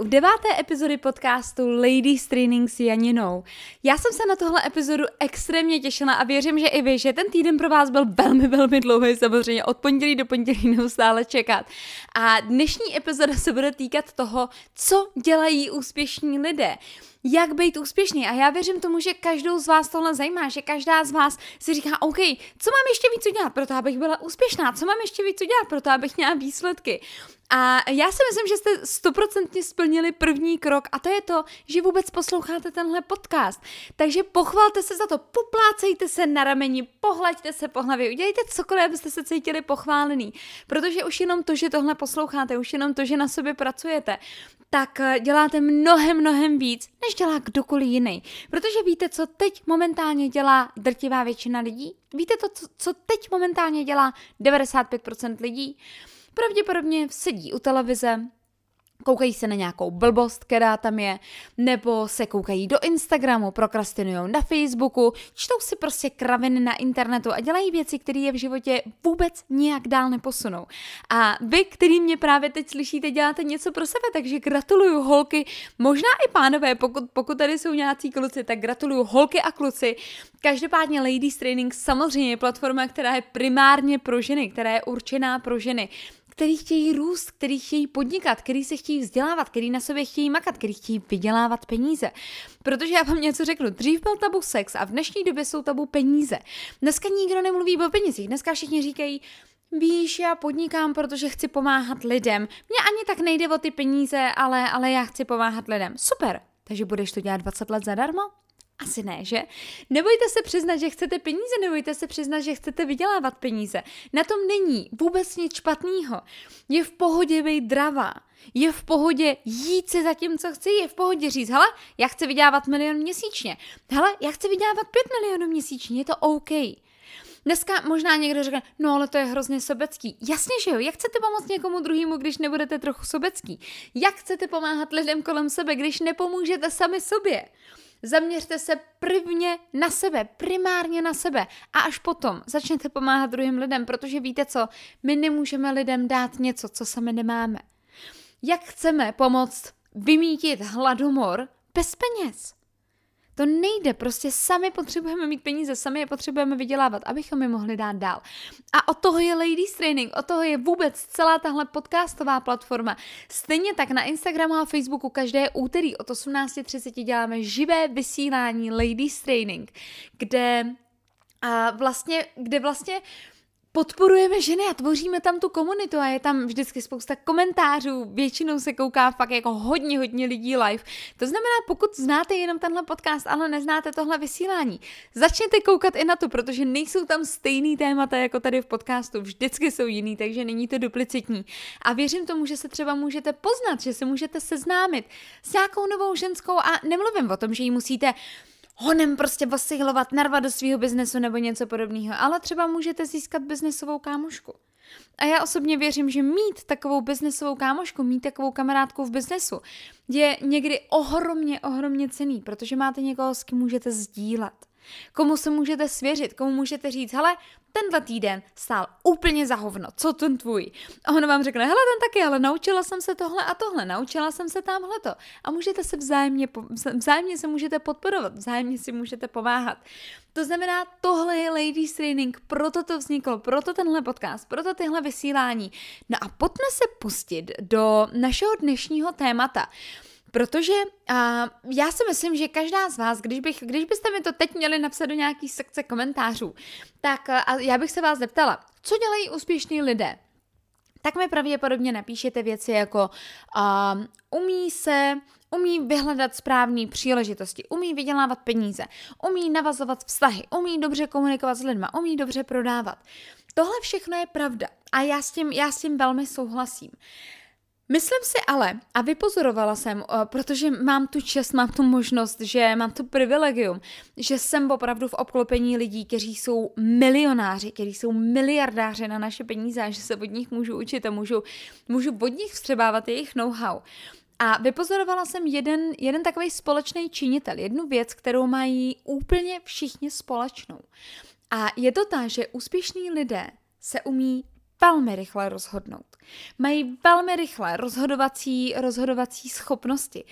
U deváté epizody podcastu Ladies Training s Janinou. Já jsem se na tohle epizodu extrémně těšila a věřím, že i vy, že ten týden pro vás byl velmi, velmi dlouhý, samozřejmě od pondělí do pondělí neustále čekat. A dnešní epizoda se bude týkat toho, co dělají úspěšní lidé jak být úspěšný. A já věřím tomu, že každou z vás tohle zajímá, že každá z vás si říká, OK, co mám ještě víc udělat pro to, abych byla úspěšná, co mám ještě víc udělat pro to, abych měla výsledky. A já si myslím, že jste stoprocentně splnili první krok a to je to, že vůbec posloucháte tenhle podcast. Takže pochvalte se za to, poplácejte se na rameni, pohlaďte se po hlavě, udělejte cokoliv, abyste se cítili pochválený. Protože už jenom to, že tohle posloucháte, už jenom to, že na sobě pracujete, tak eh, děláte mnohem, mnohem víc, než dělá kdokoliv jiný. Protože víte, co teď momentálně dělá drtivá většina lidí? Víte to, co teď momentálně dělá 95% lidí? Pravděpodobně sedí u televize, koukají se na nějakou blbost, která tam je, nebo se koukají do Instagramu, prokrastinují na Facebooku, čtou si prostě kraviny na internetu a dělají věci, které je v životě vůbec nijak dál neposunou. A vy, který mě právě teď slyšíte, děláte něco pro sebe, takže gratuluju holky, možná i pánové, pokud, pokud tady jsou nějací kluci, tak gratuluju holky a kluci. Každopádně Ladies Training samozřejmě je platforma, která je primárně pro ženy, která je určená pro ženy který chtějí růst, který chtějí podnikat, který se chtějí vzdělávat, který na sobě chtějí makat, který chtějí vydělávat peníze. Protože já vám něco řeknu, dřív byl tabu sex a v dnešní době jsou tabu peníze. Dneska nikdo nemluví o penězích, dneska všichni říkají, Víš, já podnikám, protože chci pomáhat lidem. Mně ani tak nejde o ty peníze, ale, ale já chci pomáhat lidem. Super. Takže budeš to dělat 20 let zadarmo? Asi ne, že? Nebojte se přiznat, že chcete peníze, nebojte se přiznat, že chcete vydělávat peníze. Na tom není vůbec nic špatného. Je v pohodě být dravá. Je v pohodě jít se za tím, co chci, je v pohodě říct, hele, já chci vydělávat milion měsíčně. Hele, já chci vydělávat pět milionů měsíčně, je to OK. Dneska možná někdo řekne, no ale to je hrozně sobecký. Jasně, že jo, jak chcete pomoct někomu druhému, když nebudete trochu sobecký? Jak chcete pomáhat lidem kolem sebe, když nepomůžete sami sobě? Zaměřte se prvně na sebe, primárně na sebe a až potom začněte pomáhat druhým lidem, protože víte co, my nemůžeme lidem dát něco, co sami nemáme. Jak chceme pomoct vymítit hladomor bez peněz? To nejde, prostě sami potřebujeme mít peníze, sami je potřebujeme vydělávat, abychom je mohli dát dál. A od toho je Ladies Training, od toho je vůbec celá tahle podcastová platforma. Stejně tak na Instagramu a Facebooku každé úterý od 18.30 děláme živé vysílání Ladies Training, kde a vlastně, kde vlastně podporujeme ženy a tvoříme tam tu komunitu a je tam vždycky spousta komentářů, většinou se kouká fakt jako hodně, hodně lidí live. To znamená, pokud znáte jenom tenhle podcast, ale neznáte tohle vysílání, začněte koukat i na to, protože nejsou tam stejný témata jako tady v podcastu, vždycky jsou jiný, takže není to duplicitní. A věřím tomu, že se třeba můžete poznat, že se můžete seznámit s nějakou novou ženskou a nemluvím o tom, že ji musíte honem prostě posihlovat, narvat do svého biznesu nebo něco podobného, ale třeba můžete získat biznesovou kámošku. A já osobně věřím, že mít takovou biznesovou kámošku, mít takovou kamarádku v biznesu je někdy ohromně, ohromně cený, protože máte někoho, s kým můžete sdílet. Komu se můžete svěřit, komu můžete říct, hele, tenhle týden stál úplně za hovno, co ten tvůj? A on vám řekne, hele, ten taky, ale naučila jsem se tohle a tohle, naučila jsem se tamhleto. A můžete se vzájemně, vzájemně se můžete podporovat, vzájemně si můžete pomáhat. To znamená, tohle je Ladies Training, proto to vzniklo, proto tenhle podcast, proto tyhle vysílání. No a pojďme se pustit do našeho dnešního témata. Protože uh, já si myslím, že každá z vás, když, bych, když byste mi to teď měli napsat do nějaký sekce komentářů, tak uh, já bych se vás zeptala, co dělají úspěšní lidé? Tak mi pravděpodobně napíšete věci jako uh, umí se, umí vyhledat správné příležitosti, umí vydělávat peníze, umí navazovat vztahy, umí dobře komunikovat s lidmi, umí dobře prodávat. Tohle všechno je pravda a já s tím, já s tím velmi souhlasím. Myslím si ale, a vypozorovala jsem, eh, protože mám tu čest, mám tu možnost, že mám tu privilegium, že jsem opravdu v obklopení lidí, kteří jsou milionáři, kteří jsou miliardáři na naše peníze že se od nich můžu učit a můžu, můžu od nich vstřebávat jejich know-how. A vypozorovala jsem jeden, jeden takový společný činitel, jednu věc, kterou mají úplně všichni společnou. A je to ta, že úspěšní lidé se umí velmi rychle rozhodnout. Mají velmi rychle rozhodovací, rozhodovací schopnosti.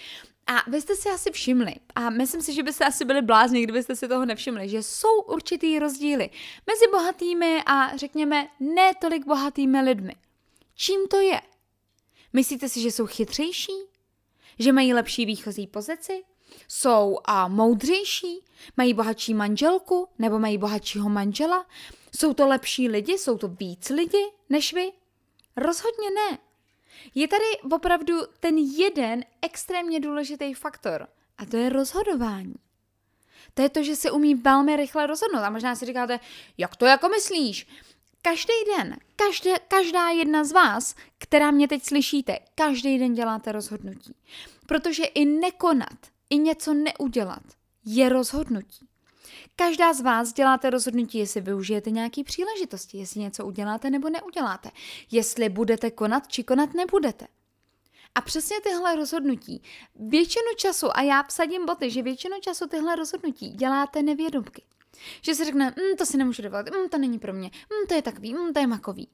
A vy jste si asi všimli, a myslím si, že byste asi byli blázni, kdybyste si toho nevšimli, že jsou určitý rozdíly mezi bohatými a řekněme ne tolik bohatými lidmi. Čím to je? Myslíte si, že jsou chytřejší? Že mají lepší výchozí pozici? Jsou a moudřejší? Mají bohatší manželku? Nebo mají bohatšího manžela? Jsou to lepší lidi? Jsou to víc lidi než vy? Rozhodně ne. Je tady opravdu ten jeden extrémně důležitý faktor a to je rozhodování. To je to, že se umí velmi rychle rozhodnout. A možná si říkáte, jak to jako myslíš? Každý den, každé, každá jedna z vás, která mě teď slyšíte, každý den děláte rozhodnutí. Protože i nekonat, i něco neudělat je rozhodnutí. Každá z vás děláte rozhodnutí, jestli využijete nějaké příležitosti, jestli něco uděláte nebo neuděláte, jestli budete konat či konat nebudete. A přesně tyhle rozhodnutí, většinu času, a já vsadím boty, že většinu času tyhle rozhodnutí děláte nevědomky. Že si řekne, mm, to si nemůžu dovolit, mm, to není pro mě, mm, to je takový, mm, to je makový.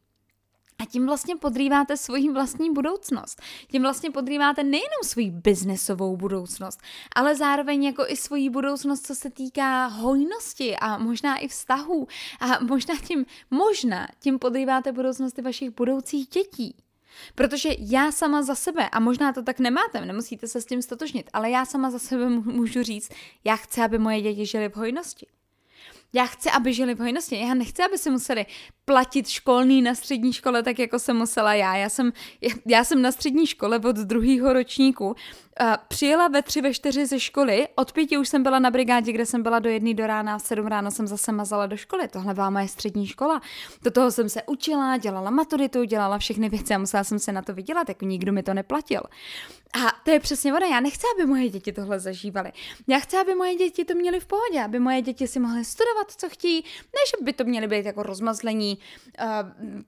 A tím vlastně podrýváte svoji vlastní budoucnost. Tím vlastně podrýváte nejenom svoji biznesovou budoucnost, ale zároveň jako i svoji budoucnost, co se týká hojnosti a možná i vztahů. A možná tím, možná tím podrýváte budoucnosti vašich budoucích dětí. Protože já sama za sebe, a možná to tak nemáte, nemusíte se s tím stotožnit, ale já sama za sebe můžu říct, já chci, aby moje děti žily v hojnosti. Já chci, aby žili v hojnosti. Já nechci, aby si museli platit školný na střední škole, tak jako jsem musela já. Já jsem, já jsem na střední škole od druhého ročníku Uh, přijela ve tři, ve čtyři ze školy, od pěti už jsem byla na brigádě, kde jsem byla do jedné do rána, v sedm ráno jsem zase mazala do školy. Tohle byla moje střední škola. Do toho jsem se učila, dělala maturitu, dělala všechny věci a musela jsem se na to vydělat, jako nikdo mi to neplatil. A to je přesně ono, já nechci, aby moje děti tohle zažívaly. Já chci, aby moje děti to měly v pohodě, aby moje děti si mohly studovat, co chtějí, než by to měly být jako rozmazlení, uh,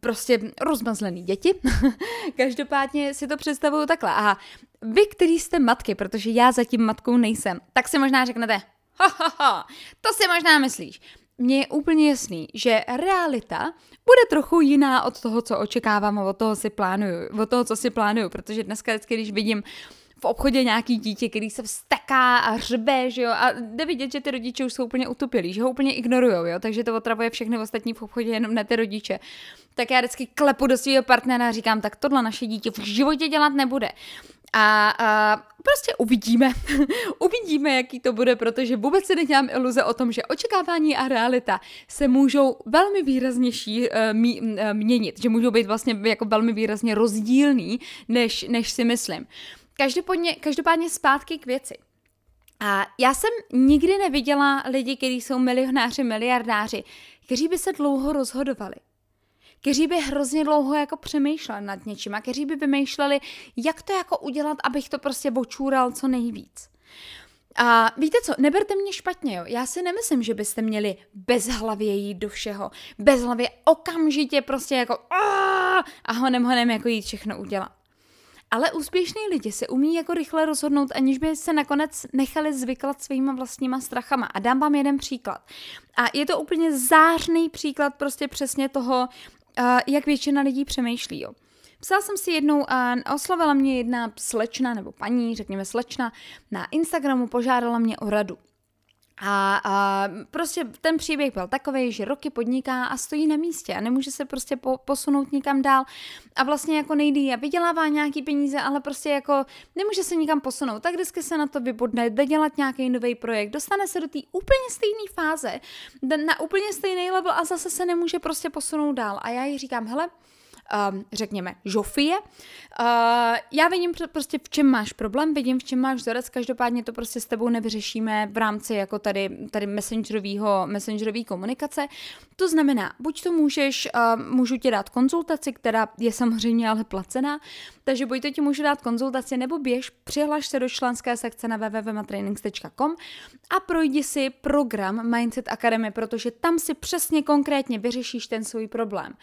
prostě rozmazlený děti. Každopádně si to představuju takhle. A vy, který jste matky, protože já zatím matkou nejsem, tak si možná řeknete, ha, ha, ha, to si možná myslíš. Mně je úplně jasný, že realita bude trochu jiná od toho, co očekávám a od toho, si plánuju, od toho, co si plánuju, protože dneska vždycky, když vidím v obchodě nějaký dítě, který se vsteká a řve, že jo, a jde vidět, že ty rodiče už jsou úplně utopilí, že ho úplně ignorujou, jo, takže to otravuje všechny ostatní v obchodě, jenom ne ty rodiče. Tak já vždycky klepu do svého partnera a říkám, tak tohle naše dítě v životě dělat nebude. A, a prostě uvidíme. uvidíme, jaký to bude, protože vůbec si nedělám iluze o tom, že očekávání a realita se můžou velmi výraznější uh, mí, uh, měnit, že můžou být vlastně jako velmi výrazně rozdílný, než, než si myslím. Každopádně, každopádně zpátky k věci. A já jsem nikdy neviděla lidi, kteří jsou milionáři, miliardáři, kteří by se dlouho rozhodovali kteří by hrozně dlouho jako přemýšleli nad něčím a kteří by vymýšleli, jak to jako udělat, abych to prostě bočůral co nejvíc. A víte co, neberte mě špatně, jo. Já si nemyslím, že byste měli bezhlavě jít do všeho. Bezhlavě okamžitě prostě jako a honem honem jako jít všechno udělat. Ale úspěšní lidi se umí jako rychle rozhodnout, aniž by se nakonec nechali zvyklat svýma vlastníma strachama. A dám vám jeden příklad. A je to úplně zářný příklad prostě přesně toho, uh, jak většina lidí přemýšlí. Jo. Psala jsem si jednou a oslovila mě jedna slečna, nebo paní, řekněme slečna, na Instagramu požádala mě o radu. A, a prostě ten příběh byl takový, že roky podniká a stojí na místě a nemůže se prostě po, posunout nikam dál a vlastně jako nejdí a vydělává nějaký peníze, ale prostě jako nemůže se nikam posunout. Tak vždycky se na to vybudne, jde dělat nějaký nový projekt, dostane se do té úplně stejné fáze, na úplně stejný level a zase se nemůže prostě posunout dál. A já jí říkám, hele, um, řekněme, žofie. Uh, já vidím prostě, v čem máš problém, vidím, v čem máš vzorec, každopádně to prostě s tebou nevyřešíme v rámci jako tady, tady messengerovýho, messengerový komunikace. To znamená, buď to můžeš, uh, můžu ti dát konzultaci, která je samozřejmě ale placená, takže buď to ti můžu dát konzultaci, nebo běž, přihlaš se do členské sekce na www.matrainings.com a projdi si program Mindset Academy, protože tam si přesně konkrétně vyřešíš ten svůj problém.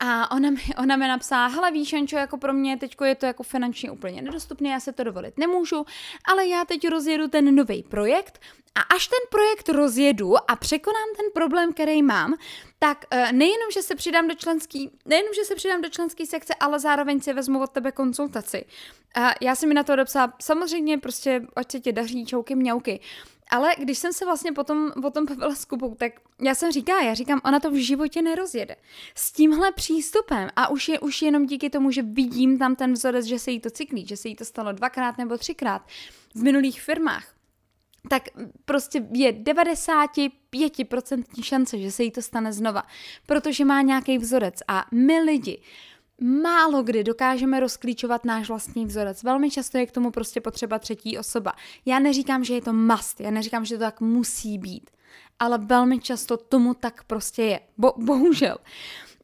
A ona mi, ona mi napsala, hele víš, Ančo, jako pro mě teď je to jako finančně úplně nedostupné, já se to dovolit nemůžu, ale já teď rozjedu ten nový projekt a až ten projekt rozjedu a překonám ten problém, který mám, tak uh, nejenom, že se přidám do členský, nejenom, že se přidám do členské sekce, ale zároveň si vezmu od tebe konzultaci. A já jsem mi na to dopsala, samozřejmě prostě, ať se ti daří, čauky, mňauky. Ale když jsem se vlastně potom o tom bavila s Kubou, tak já jsem říkala, já říkám, ona to v životě nerozjede. S tímhle přístupem a už je už jenom díky tomu, že vidím tam ten vzorec, že se jí to cyklí, že se jí to stalo dvakrát nebo třikrát v minulých firmách, tak prostě je 95% šance, že se jí to stane znova, protože má nějaký vzorec a my lidi málo kdy dokážeme rozklíčovat náš vlastní vzorec. Velmi často je k tomu prostě potřeba třetí osoba. Já neříkám, že je to must, já neříkám, že to tak musí být, ale velmi často tomu tak prostě je. Bo, bohužel.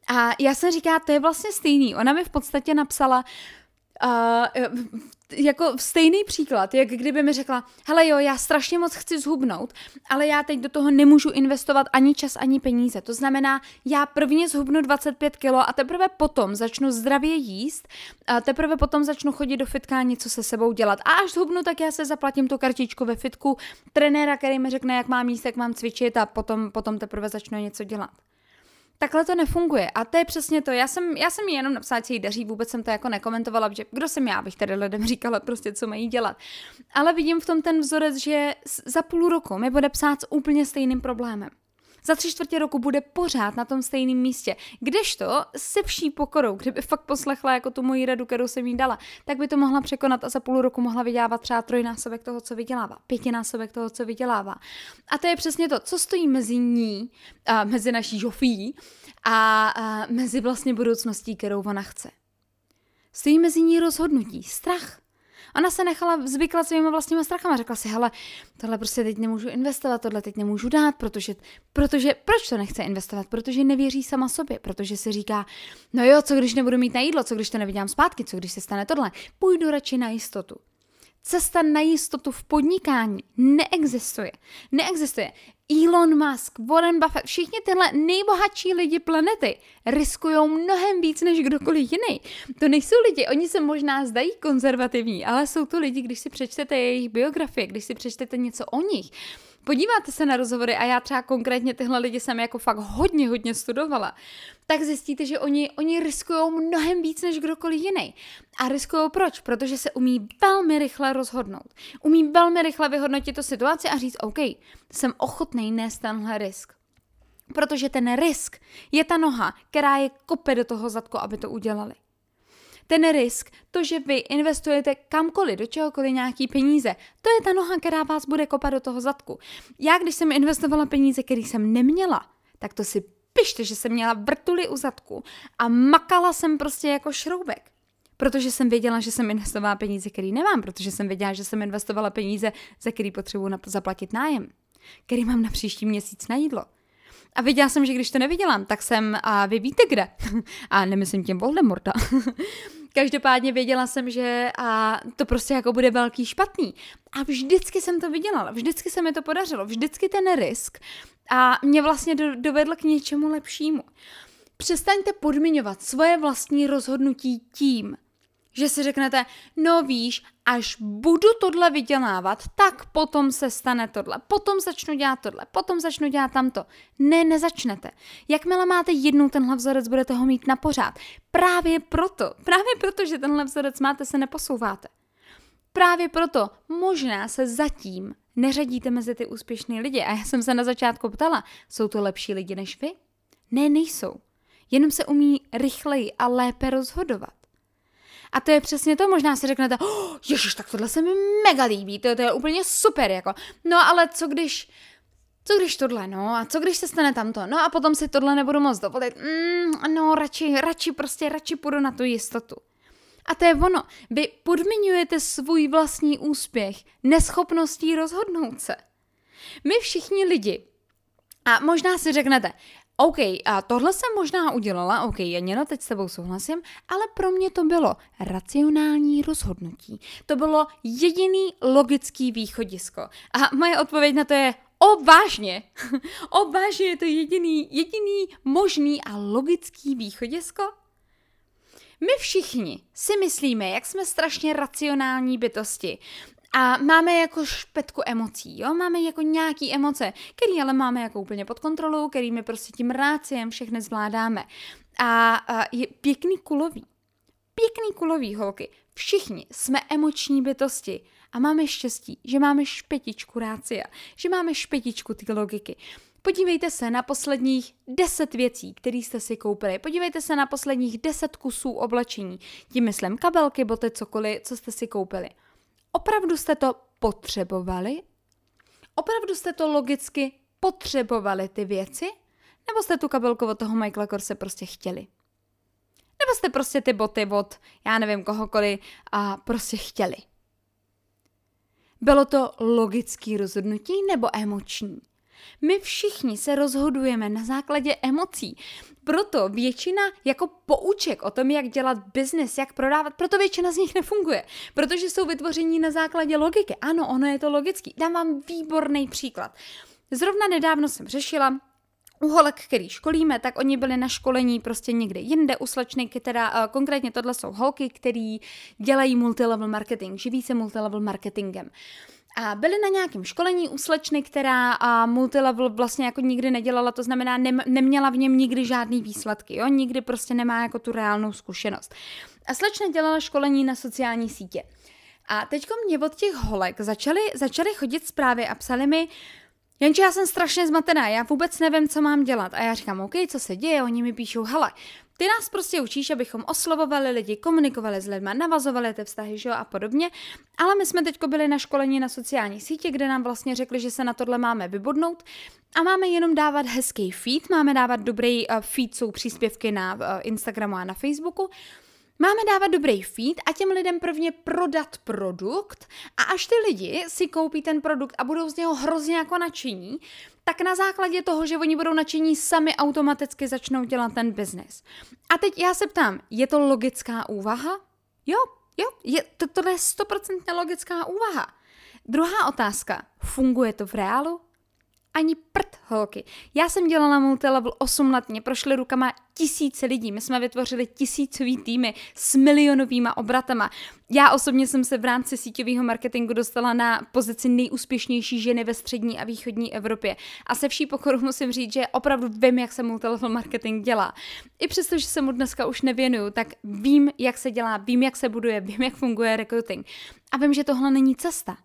A já jsem říká, to je vlastně stejný. Ona mi v podstatě napsala, uh, jako stejný příklad, jak kdyby mi řekla, hele jo, já strašně moc chci zhubnout, ale já teď do toho nemůžu investovat ani čas, ani peníze. To znamená, já prvně zhubnu 25 kilo a teprve potom začnu zdravě jíst, a teprve potom začnu chodit do fitka a něco se sebou dělat. A až zhubnu, tak já se zaplatím tu kartičku ve fitku, trenéra, který mi řekne, jak mám jíst, jak mám cvičit a potom, potom teprve začnu něco dělat takhle to nefunguje. A to je přesně to. Já jsem, já jsem jí jenom napsala, že jí daří, vůbec jsem to jako nekomentovala, že kdo jsem já, abych tady lidem říkala prostě, co mají dělat. Ale vidím v tom ten vzorec, že za půl roku mi bude psát s úplně stejným problémem za tři čtvrtě roku bude pořád na tom stejném místě. Kdežto se vší pokorou, kdyby fakt poslechla jako tu moji radu, kterou jsem jí dala, tak by to mohla překonat a za půl roku mohla vydělávat třeba trojnásobek toho, co vydělává, pětinásobek toho, co vydělává. A to je přesně to, co stojí mezi ní, a mezi naší žofí a, a mezi vlastně budoucností, kterou ona chce. Stojí mezi ní rozhodnutí, strach. Ona se nechala zvyklat svými vlastními strachama. Řekla si, hele, tohle prostě teď nemůžu investovat, tohle teď nemůžu dát, protože, protože, proč to nechce investovat? Protože nevěří sama sobě, protože si říká, no jo, co když nebudu mít na jídlo, co když to nevidím zpátky, co když se stane tohle, půjdu radši na jistotu. Cesta na jistotu v podnikání neexistuje. Neexistuje. Elon Musk, Warren Buffett, všichni tyhle nejbohatší lidi planety riskují mnohem víc než kdokoliv jiný. To nejsou lidi, oni se možná zdají konzervativní, ale jsou to lidi, když si přečtete jejich biografie, když si přečtete něco o nich, podíváte se na rozhovory a já třeba konkrétně tyhle lidi jsem jako fakt hodně, hodně studovala, tak zjistíte, že oni, oni riskují mnohem víc než kdokoliv jiný. A riskují proč? Protože se umí velmi rychle rozhodnout. Umí velmi rychle vyhodnotit tu situaci a říct, OK, jsem ochotný nést tenhle risk. Protože ten risk je ta noha, která je kope do toho zadku, aby to udělali ten risk, to, že vy investujete kamkoliv, do čehokoliv nějaký peníze, to je ta noha, která vás bude kopat do toho zadku. Já, když jsem investovala peníze, které jsem neměla, tak to si pište, že jsem měla vrtuly u zadku a makala jsem prostě jako šroubek. Protože jsem věděla, že jsem investovala peníze, které nemám, protože jsem věděla, že jsem investovala peníze, za který potřebuji zaplatit nájem, který mám na příští měsíc na jídlo. A viděla jsem, že když to nevydělám, tak jsem, a vy víte kde. a nemyslím tím Voldemorta. Každopádně věděla jsem, že a to prostě jako bude velký špatný. A vždycky jsem to vydělala, vždycky se mi to podařilo, vždycky ten risk a mě vlastně do, dovedl k něčemu lepšímu. Přestaňte podmiňovat svoje vlastní rozhodnutí tím, že si řeknete, no víš, až budu tohle vydělávat, tak potom se stane tohle, potom začnu dělat tohle, potom začnu dělat tamto. Ne, nezačnete. Jakmile máte jednou tenhle vzorec, budete ho mít na pořád. Právě proto, právě proto, že tenhle vzorec máte, se neposouváte. Právě proto možná se zatím neřadíte mezi ty úspěšné lidi. A já jsem se na začátku ptala, jsou to lepší lidi než vy? Ne, nejsou. Jenom se umí rychleji a lépe rozhodovat. A to je přesně to, možná si řeknete, oh, ježiš, tak tohle se mi mega líbí, to, to je úplně super, jako. No ale co když, co když tohle, no, a co když se stane tamto, no a potom si tohle nebudu moc dovolit, mm, no, radši, radši, prostě radši půjdu na tu jistotu. A to je ono, vy podmiňujete svůj vlastní úspěch neschopností rozhodnout se. My všichni lidi, a možná si řeknete, OK, a tohle jsem možná udělala, OK, Janina, teď s tebou souhlasím, ale pro mě to bylo racionální rozhodnutí. To bylo jediný logický východisko. A moje odpověď na to je O vážně, o vážně je to jediný, jediný možný a logický východisko? My všichni si myslíme, jak jsme strašně racionální bytosti a máme jako špetku emocí, jo? Máme jako nějaký emoce, který ale máme jako úplně pod kontrolou, který my prostě tím ráciem všechny zvládáme. A, a je pěkný kulový. Pěkný kulový holky. Všichni jsme emoční bytosti a máme štěstí, že máme špetičku rácia, že máme špetičku ty logiky. Podívejte se na posledních 10 věcí, které jste si koupili. Podívejte se na posledních 10 kusů oblečení. Tím myslím kabelky, boty, cokoliv, co jste si koupili. Opravdu jste to potřebovali? Opravdu jste to logicky potřebovali ty věci? Nebo jste tu kabelku od toho Michaela Korse prostě chtěli? Nebo jste prostě ty boty od, já nevím, kohokoliv a prostě chtěli? Bylo to logický rozhodnutí nebo emoční? My všichni se rozhodujeme na základě emocí. Proto většina jako pouček o tom, jak dělat biznis, jak prodávat, proto většina z nich nefunguje. Protože jsou vytvoření na základě logiky. Ano, ono je to logický. Dám vám výborný příklad. Zrovna nedávno jsem řešila u holek, který školíme, tak oni byli na školení prostě někde jinde u slečny, teda uh, konkrétně tohle jsou holky, který dělají multilevel marketing, živí se multilevel marketingem. A byli na nějakém školení u slečny, která a multilevel vlastně jako nikdy nedělala, to znamená ne, neměla v něm nikdy žádný výsledky, jo, nikdy prostě nemá jako tu reálnou zkušenost. A slečna dělala školení na sociální sítě. A teďko mě od těch holek začaly, začaly chodit zprávy a psali mi, Jenže já jsem strašně zmatená, já vůbec nevím, co mám dělat. A já říkám, OK, co se děje? Oni mi píšou, hele, ty nás prostě učíš, abychom oslovovali lidi, komunikovali s lidmi, navazovali ty vztahy, že jo, a podobně. Ale my jsme teď byli na školení na sociální sítě, kde nám vlastně řekli, že se na tohle máme vybodnout a máme jenom dávat hezký feed, máme dávat dobrý uh, feed, jsou příspěvky na uh, Instagramu a na Facebooku Máme dávat dobrý feed a těm lidem prvně prodat produkt a až ty lidi si koupí ten produkt a budou z něho hrozně jako nadšení, tak na základě toho, že oni budou nadšení, sami automaticky začnou dělat ten biznis. A teď já se ptám, je to logická úvaha? Jo, jo, je, to, to je stoprocentně logická úvaha. Druhá otázka, funguje to v reálu? Ani prd, holky. Já jsem dělala multilevel 8 let, mě prošly rukama tisíce lidí, my jsme vytvořili tisícový týmy s milionovýma obratama. Já osobně jsem se v rámci síťového marketingu dostala na pozici nejúspěšnější ženy ve střední a východní Evropě. A se vší pokorou musím říct, že opravdu vím, jak se multilevel marketing dělá. I přesto, že se mu dneska už nevěnuju, tak vím, jak se dělá, vím, jak se buduje, vím, jak funguje recruiting. A vím, že tohle není cesta.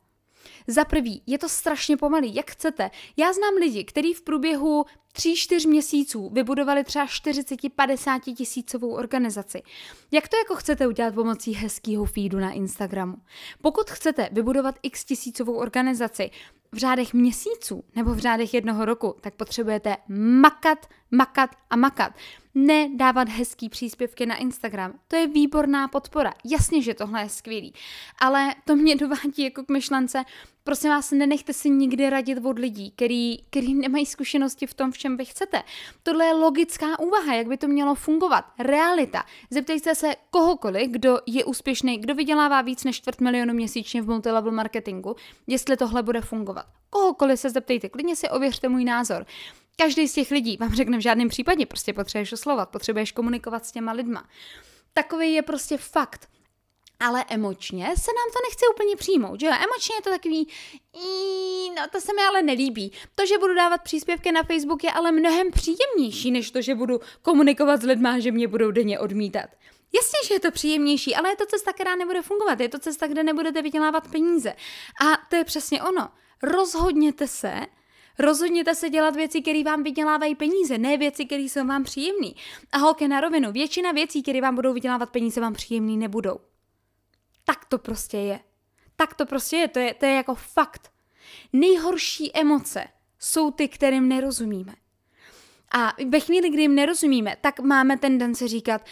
Za prvý, je to strašně pomalý, jak chcete. Já znám lidi, kteří v průběhu 3-4 měsíců vybudovali třeba 40-50 tisícovou organizaci. Jak to jako chcete udělat pomocí hezkého feedu na Instagramu? Pokud chcete vybudovat x tisícovou organizaci, v řádech měsíců nebo v řádech jednoho roku, tak potřebujete makat, makat a makat. Ne dávat hezký příspěvky na Instagram. To je výborná podpora. Jasně, že tohle je skvělý. Ale to mě dovádí jako k myšlence, prosím vás, nenechte si nikdy radit od lidí, který, který nemají zkušenosti v tom, v čem vy chcete. Tohle je logická úvaha, jak by to mělo fungovat. Realita. Zeptejte se kohokoliv, kdo je úspěšný, kdo vydělává víc než čtvrt milionu měsíčně v multilevel marketingu, jestli tohle bude fungovat. Kohokoliv se zeptejte, klidně si ověřte můj názor. Každý z těch lidí vám řekne v žádném případě, prostě potřebuješ oslovat, potřebuješ komunikovat s těma lidma. Takový je prostě fakt ale emočně se nám to nechce úplně přijmout, že jo? Emočně je to takový, no to se mi ale nelíbí. To, že budu dávat příspěvky na Facebook je ale mnohem příjemnější, než to, že budu komunikovat s lidmi, že mě budou denně odmítat. Jasně, že je to příjemnější, ale je to cesta, která nebude fungovat. Je to cesta, kde nebudete vydělávat peníze. A to je přesně ono. Rozhodněte se, Rozhodněte se dělat věci, které vám vydělávají peníze, ne věci, které jsou vám příjemné. A holky na rovinu, většina věcí, které vám budou vydělávat peníze, vám příjemný nebudou. Tak to prostě je. Tak to prostě je, to je, to je jako fakt. Nejhorší emoce jsou ty, kterým nerozumíme. A ve chvíli, kdy jim nerozumíme, tak máme tendenci říkat,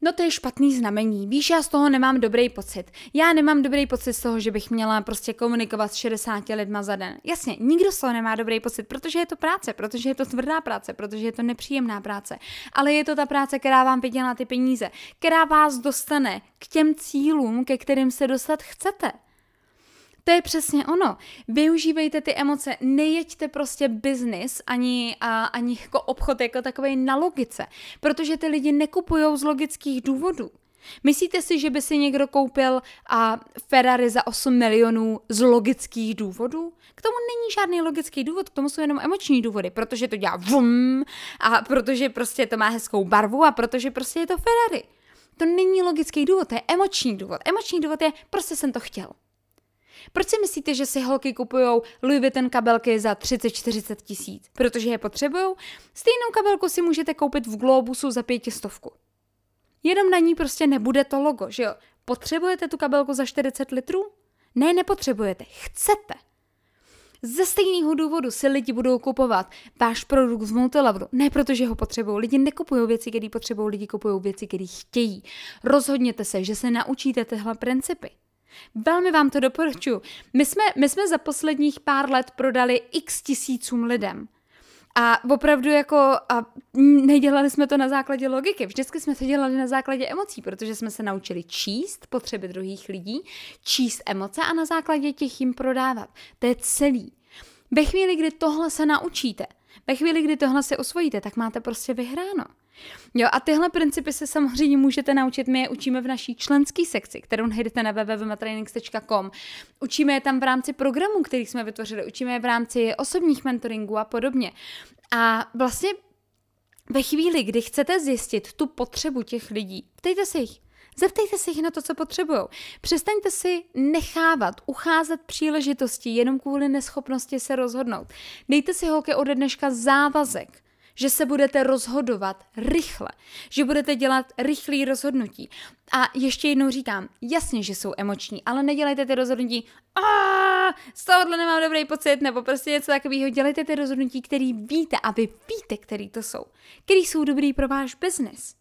No to je špatný znamení. Víš, já z toho nemám dobrý pocit. Já nemám dobrý pocit z toho, že bych měla prostě komunikovat s 60 lidma za den. Jasně, nikdo z toho nemá dobrý pocit, protože je to práce, protože je to tvrdá práce, protože je to nepříjemná práce. Ale je to ta práce, která vám vydělá ty peníze, která vás dostane k těm cílům, ke kterým se dostat chcete. To je přesně ono. Využívejte ty emoce, nejeďte prostě biznis ani, a, ani jako obchod jako takový na logice, protože ty lidi nekupují z logických důvodů. Myslíte si, že by si někdo koupil a Ferrari za 8 milionů z logických důvodů? K tomu není žádný logický důvod, k tomu jsou jenom emoční důvody, protože to dělá vum a protože prostě to má hezkou barvu a protože prostě je to Ferrari. To není logický důvod, to je emoční důvod. Emoční důvod je, prostě jsem to chtěl. Proč si myslíte, že si holky kupují Louis Vuitton kabelky za 30-40 tisíc? Protože je potřebují? Stejnou kabelku si můžete koupit v Globusu za pětistovku. Jenom na ní prostě nebude to logo, že jo? Potřebujete tu kabelku za 40 litrů? Ne, nepotřebujete. Chcete. Ze stejného důvodu si lidi budou kupovat váš produkt z multilevelu. Ne protože ho potřebují. Lidi nekupují věci, které potřebují, lidi kupují věci, které chtějí. Rozhodněte se, že se naučíte tyhle principy. Velmi vám to doporučuji. My jsme, my jsme za posledních pár let prodali x tisícům lidem. A opravdu jako, a nedělali jsme to na základě logiky, vždycky jsme to dělali na základě emocí, protože jsme se naučili číst potřeby druhých lidí, číst emoce a na základě těch jim prodávat. To je celý. Ve chvíli, kdy tohle se naučíte, ve chvíli, kdy tohle se osvojíte, tak máte prostě vyhráno. Jo, a tyhle principy se samozřejmě můžete naučit. My je učíme v naší členské sekci, kterou najdete na www.matrainings.com. Učíme je tam v rámci programů, který jsme vytvořili, učíme je v rámci osobních mentoringů a podobně. A vlastně ve chvíli, kdy chcete zjistit tu potřebu těch lidí, ptejte se jich. Zeptejte se jich na to, co potřebují. Přestaňte si nechávat, ucházet příležitosti jenom kvůli neschopnosti se rozhodnout. Dejte si holky ode dneška závazek že se budete rozhodovat rychle, že budete dělat rychlé rozhodnutí. A ještě jednou říkám, jasně, že jsou emoční, ale nedělejte ty rozhodnutí, a z tohohle nemám dobrý pocit, nebo prostě něco takového. Dělejte ty rozhodnutí, který víte a vy víte, který to jsou, který jsou dobrý pro váš biznis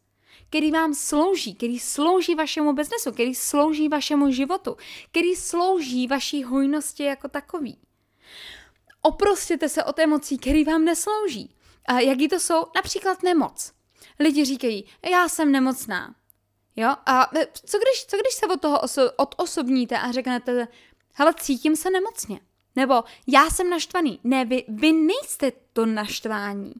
který vám slouží, který slouží vašemu biznesu, který slouží vašemu životu, který slouží vaší hojnosti jako takový. Oprostěte se od emocí, který vám neslouží. Jaký to jsou? Například nemoc. Lidi říkají, já jsem nemocná. Jo? A e, co když, co když se od toho oso- odosobníte a řeknete, hele, cítím se nemocně. Nebo já jsem naštvaný. Ne, vy, vy nejste to naštvání.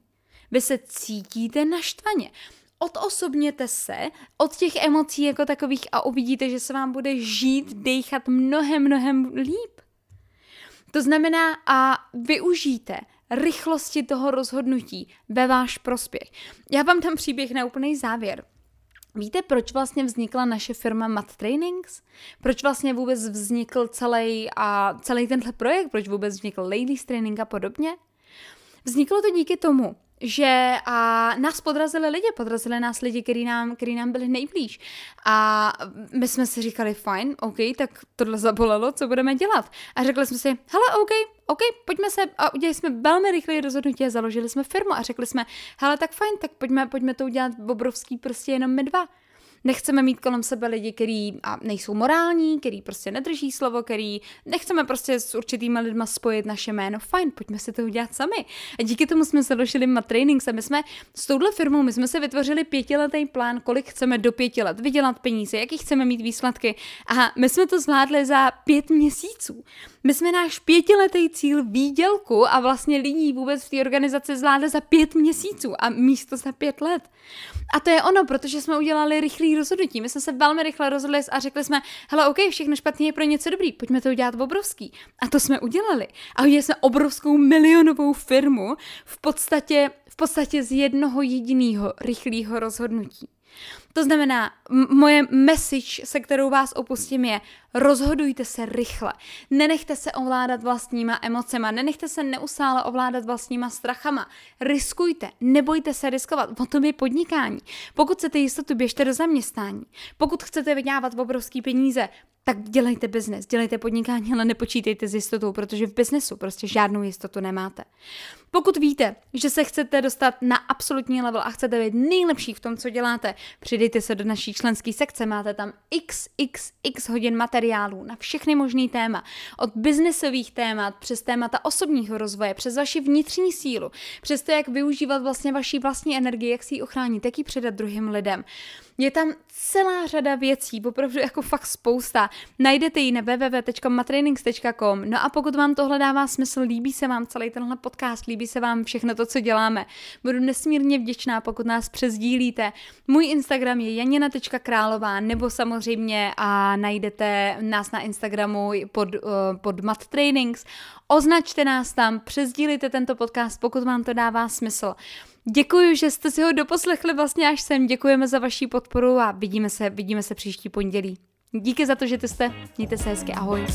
Vy se cítíte naštvaně. Odosobněte se od těch emocí jako takových a uvidíte, že se vám bude žít, dechat mnohem, mnohem líp. To znamená, a využijte rychlosti toho rozhodnutí ve váš prospěch. Já vám tam příběh na úplný závěr. Víte, proč vlastně vznikla naše firma Mat Trainings? Proč vlastně vůbec vznikl celý, a celý tenhle projekt? Proč vůbec vznikl Ladies Training a podobně? Vzniklo to díky tomu, že a nás podrazili lidi, podrazili nás lidi, který nám, který nám byli nejblíž. A my jsme si říkali, fajn, OK, tak tohle zabolelo, co budeme dělat? A řekli jsme si, hele, OK, OK, pojďme se a udělali jsme velmi rychlé rozhodnutí a založili jsme firmu a řekli jsme, hele, tak fajn, tak pojďme, pojďme to udělat obrovský prostě jenom my dva. Nechceme mít kolem sebe lidi, kteří nejsou morální, který prostě nedrží slovo, který nechceme prostě s určitýma lidma spojit naše jméno. Fajn, pojďme si to udělat sami. A díky tomu jsme založili Mat Trainings a my jsme s touhle firmou, my jsme se vytvořili pětiletý plán, kolik chceme do pěti let vydělat peníze, jaký chceme mít výsledky. A my jsme to zvládli za pět měsíců. My jsme náš pětiletý cíl výdělku a vlastně lidí vůbec v té organizaci zvládli za pět měsíců a místo za pět let. A to je ono, protože jsme udělali rychlý rozhodnutí. My jsme se velmi rychle rozhodli a řekli jsme, hele, OK, všechno špatně je pro něco dobrý, pojďme to udělat obrovský. A to jsme udělali. A udělali jsme obrovskou milionovou firmu v podstatě, v podstatě z jednoho jediného rychlého rozhodnutí. To znamená, moje message, se kterou vás opustím, je rozhodujte se rychle. Nenechte se ovládat vlastníma emocema, nenechte se neustále ovládat vlastníma strachama. Riskujte, nebojte se riskovat, o tom je podnikání. Pokud chcete jistotu, běžte do zaměstnání. Pokud chcete vydělávat obrovský peníze, tak dělejte biznes, dělejte podnikání, ale nepočítejte s jistotou, protože v biznesu prostě žádnou jistotu nemáte. Pokud víte, že se chcete dostat na absolutní level a chcete být nejlepší v tom, co děláte, přidejte se do naší členské sekce, máte tam xxx hodin materiálů na všechny možný téma. Od biznesových témat přes témata osobního rozvoje, přes vaši vnitřní sílu, přes to, jak využívat vlastně vaší vlastní energii, jak si ji ochránit, jak ji předat druhým lidem. Je tam celá řada věcí, opravdu jako fakt spousta, Najdete ji na www.matrainings.com. No a pokud vám tohle dává smysl, líbí se vám celý tenhle podcast, líbí se vám všechno to, co děláme, budu nesmírně vděčná, pokud nás přezdílíte. Můj Instagram je janina.králová, nebo samozřejmě a najdete nás na Instagramu pod, uh, pod Mat Trainings. Označte nás tam, přezdílíte tento podcast, pokud vám to dává smysl. Děkuji, že jste si ho doposlechli vlastně až sem. Děkujeme za vaši podporu a vidíme se, vidíme se příští pondělí. Díky za to, že jste. Mějte se hezky. Ahoj.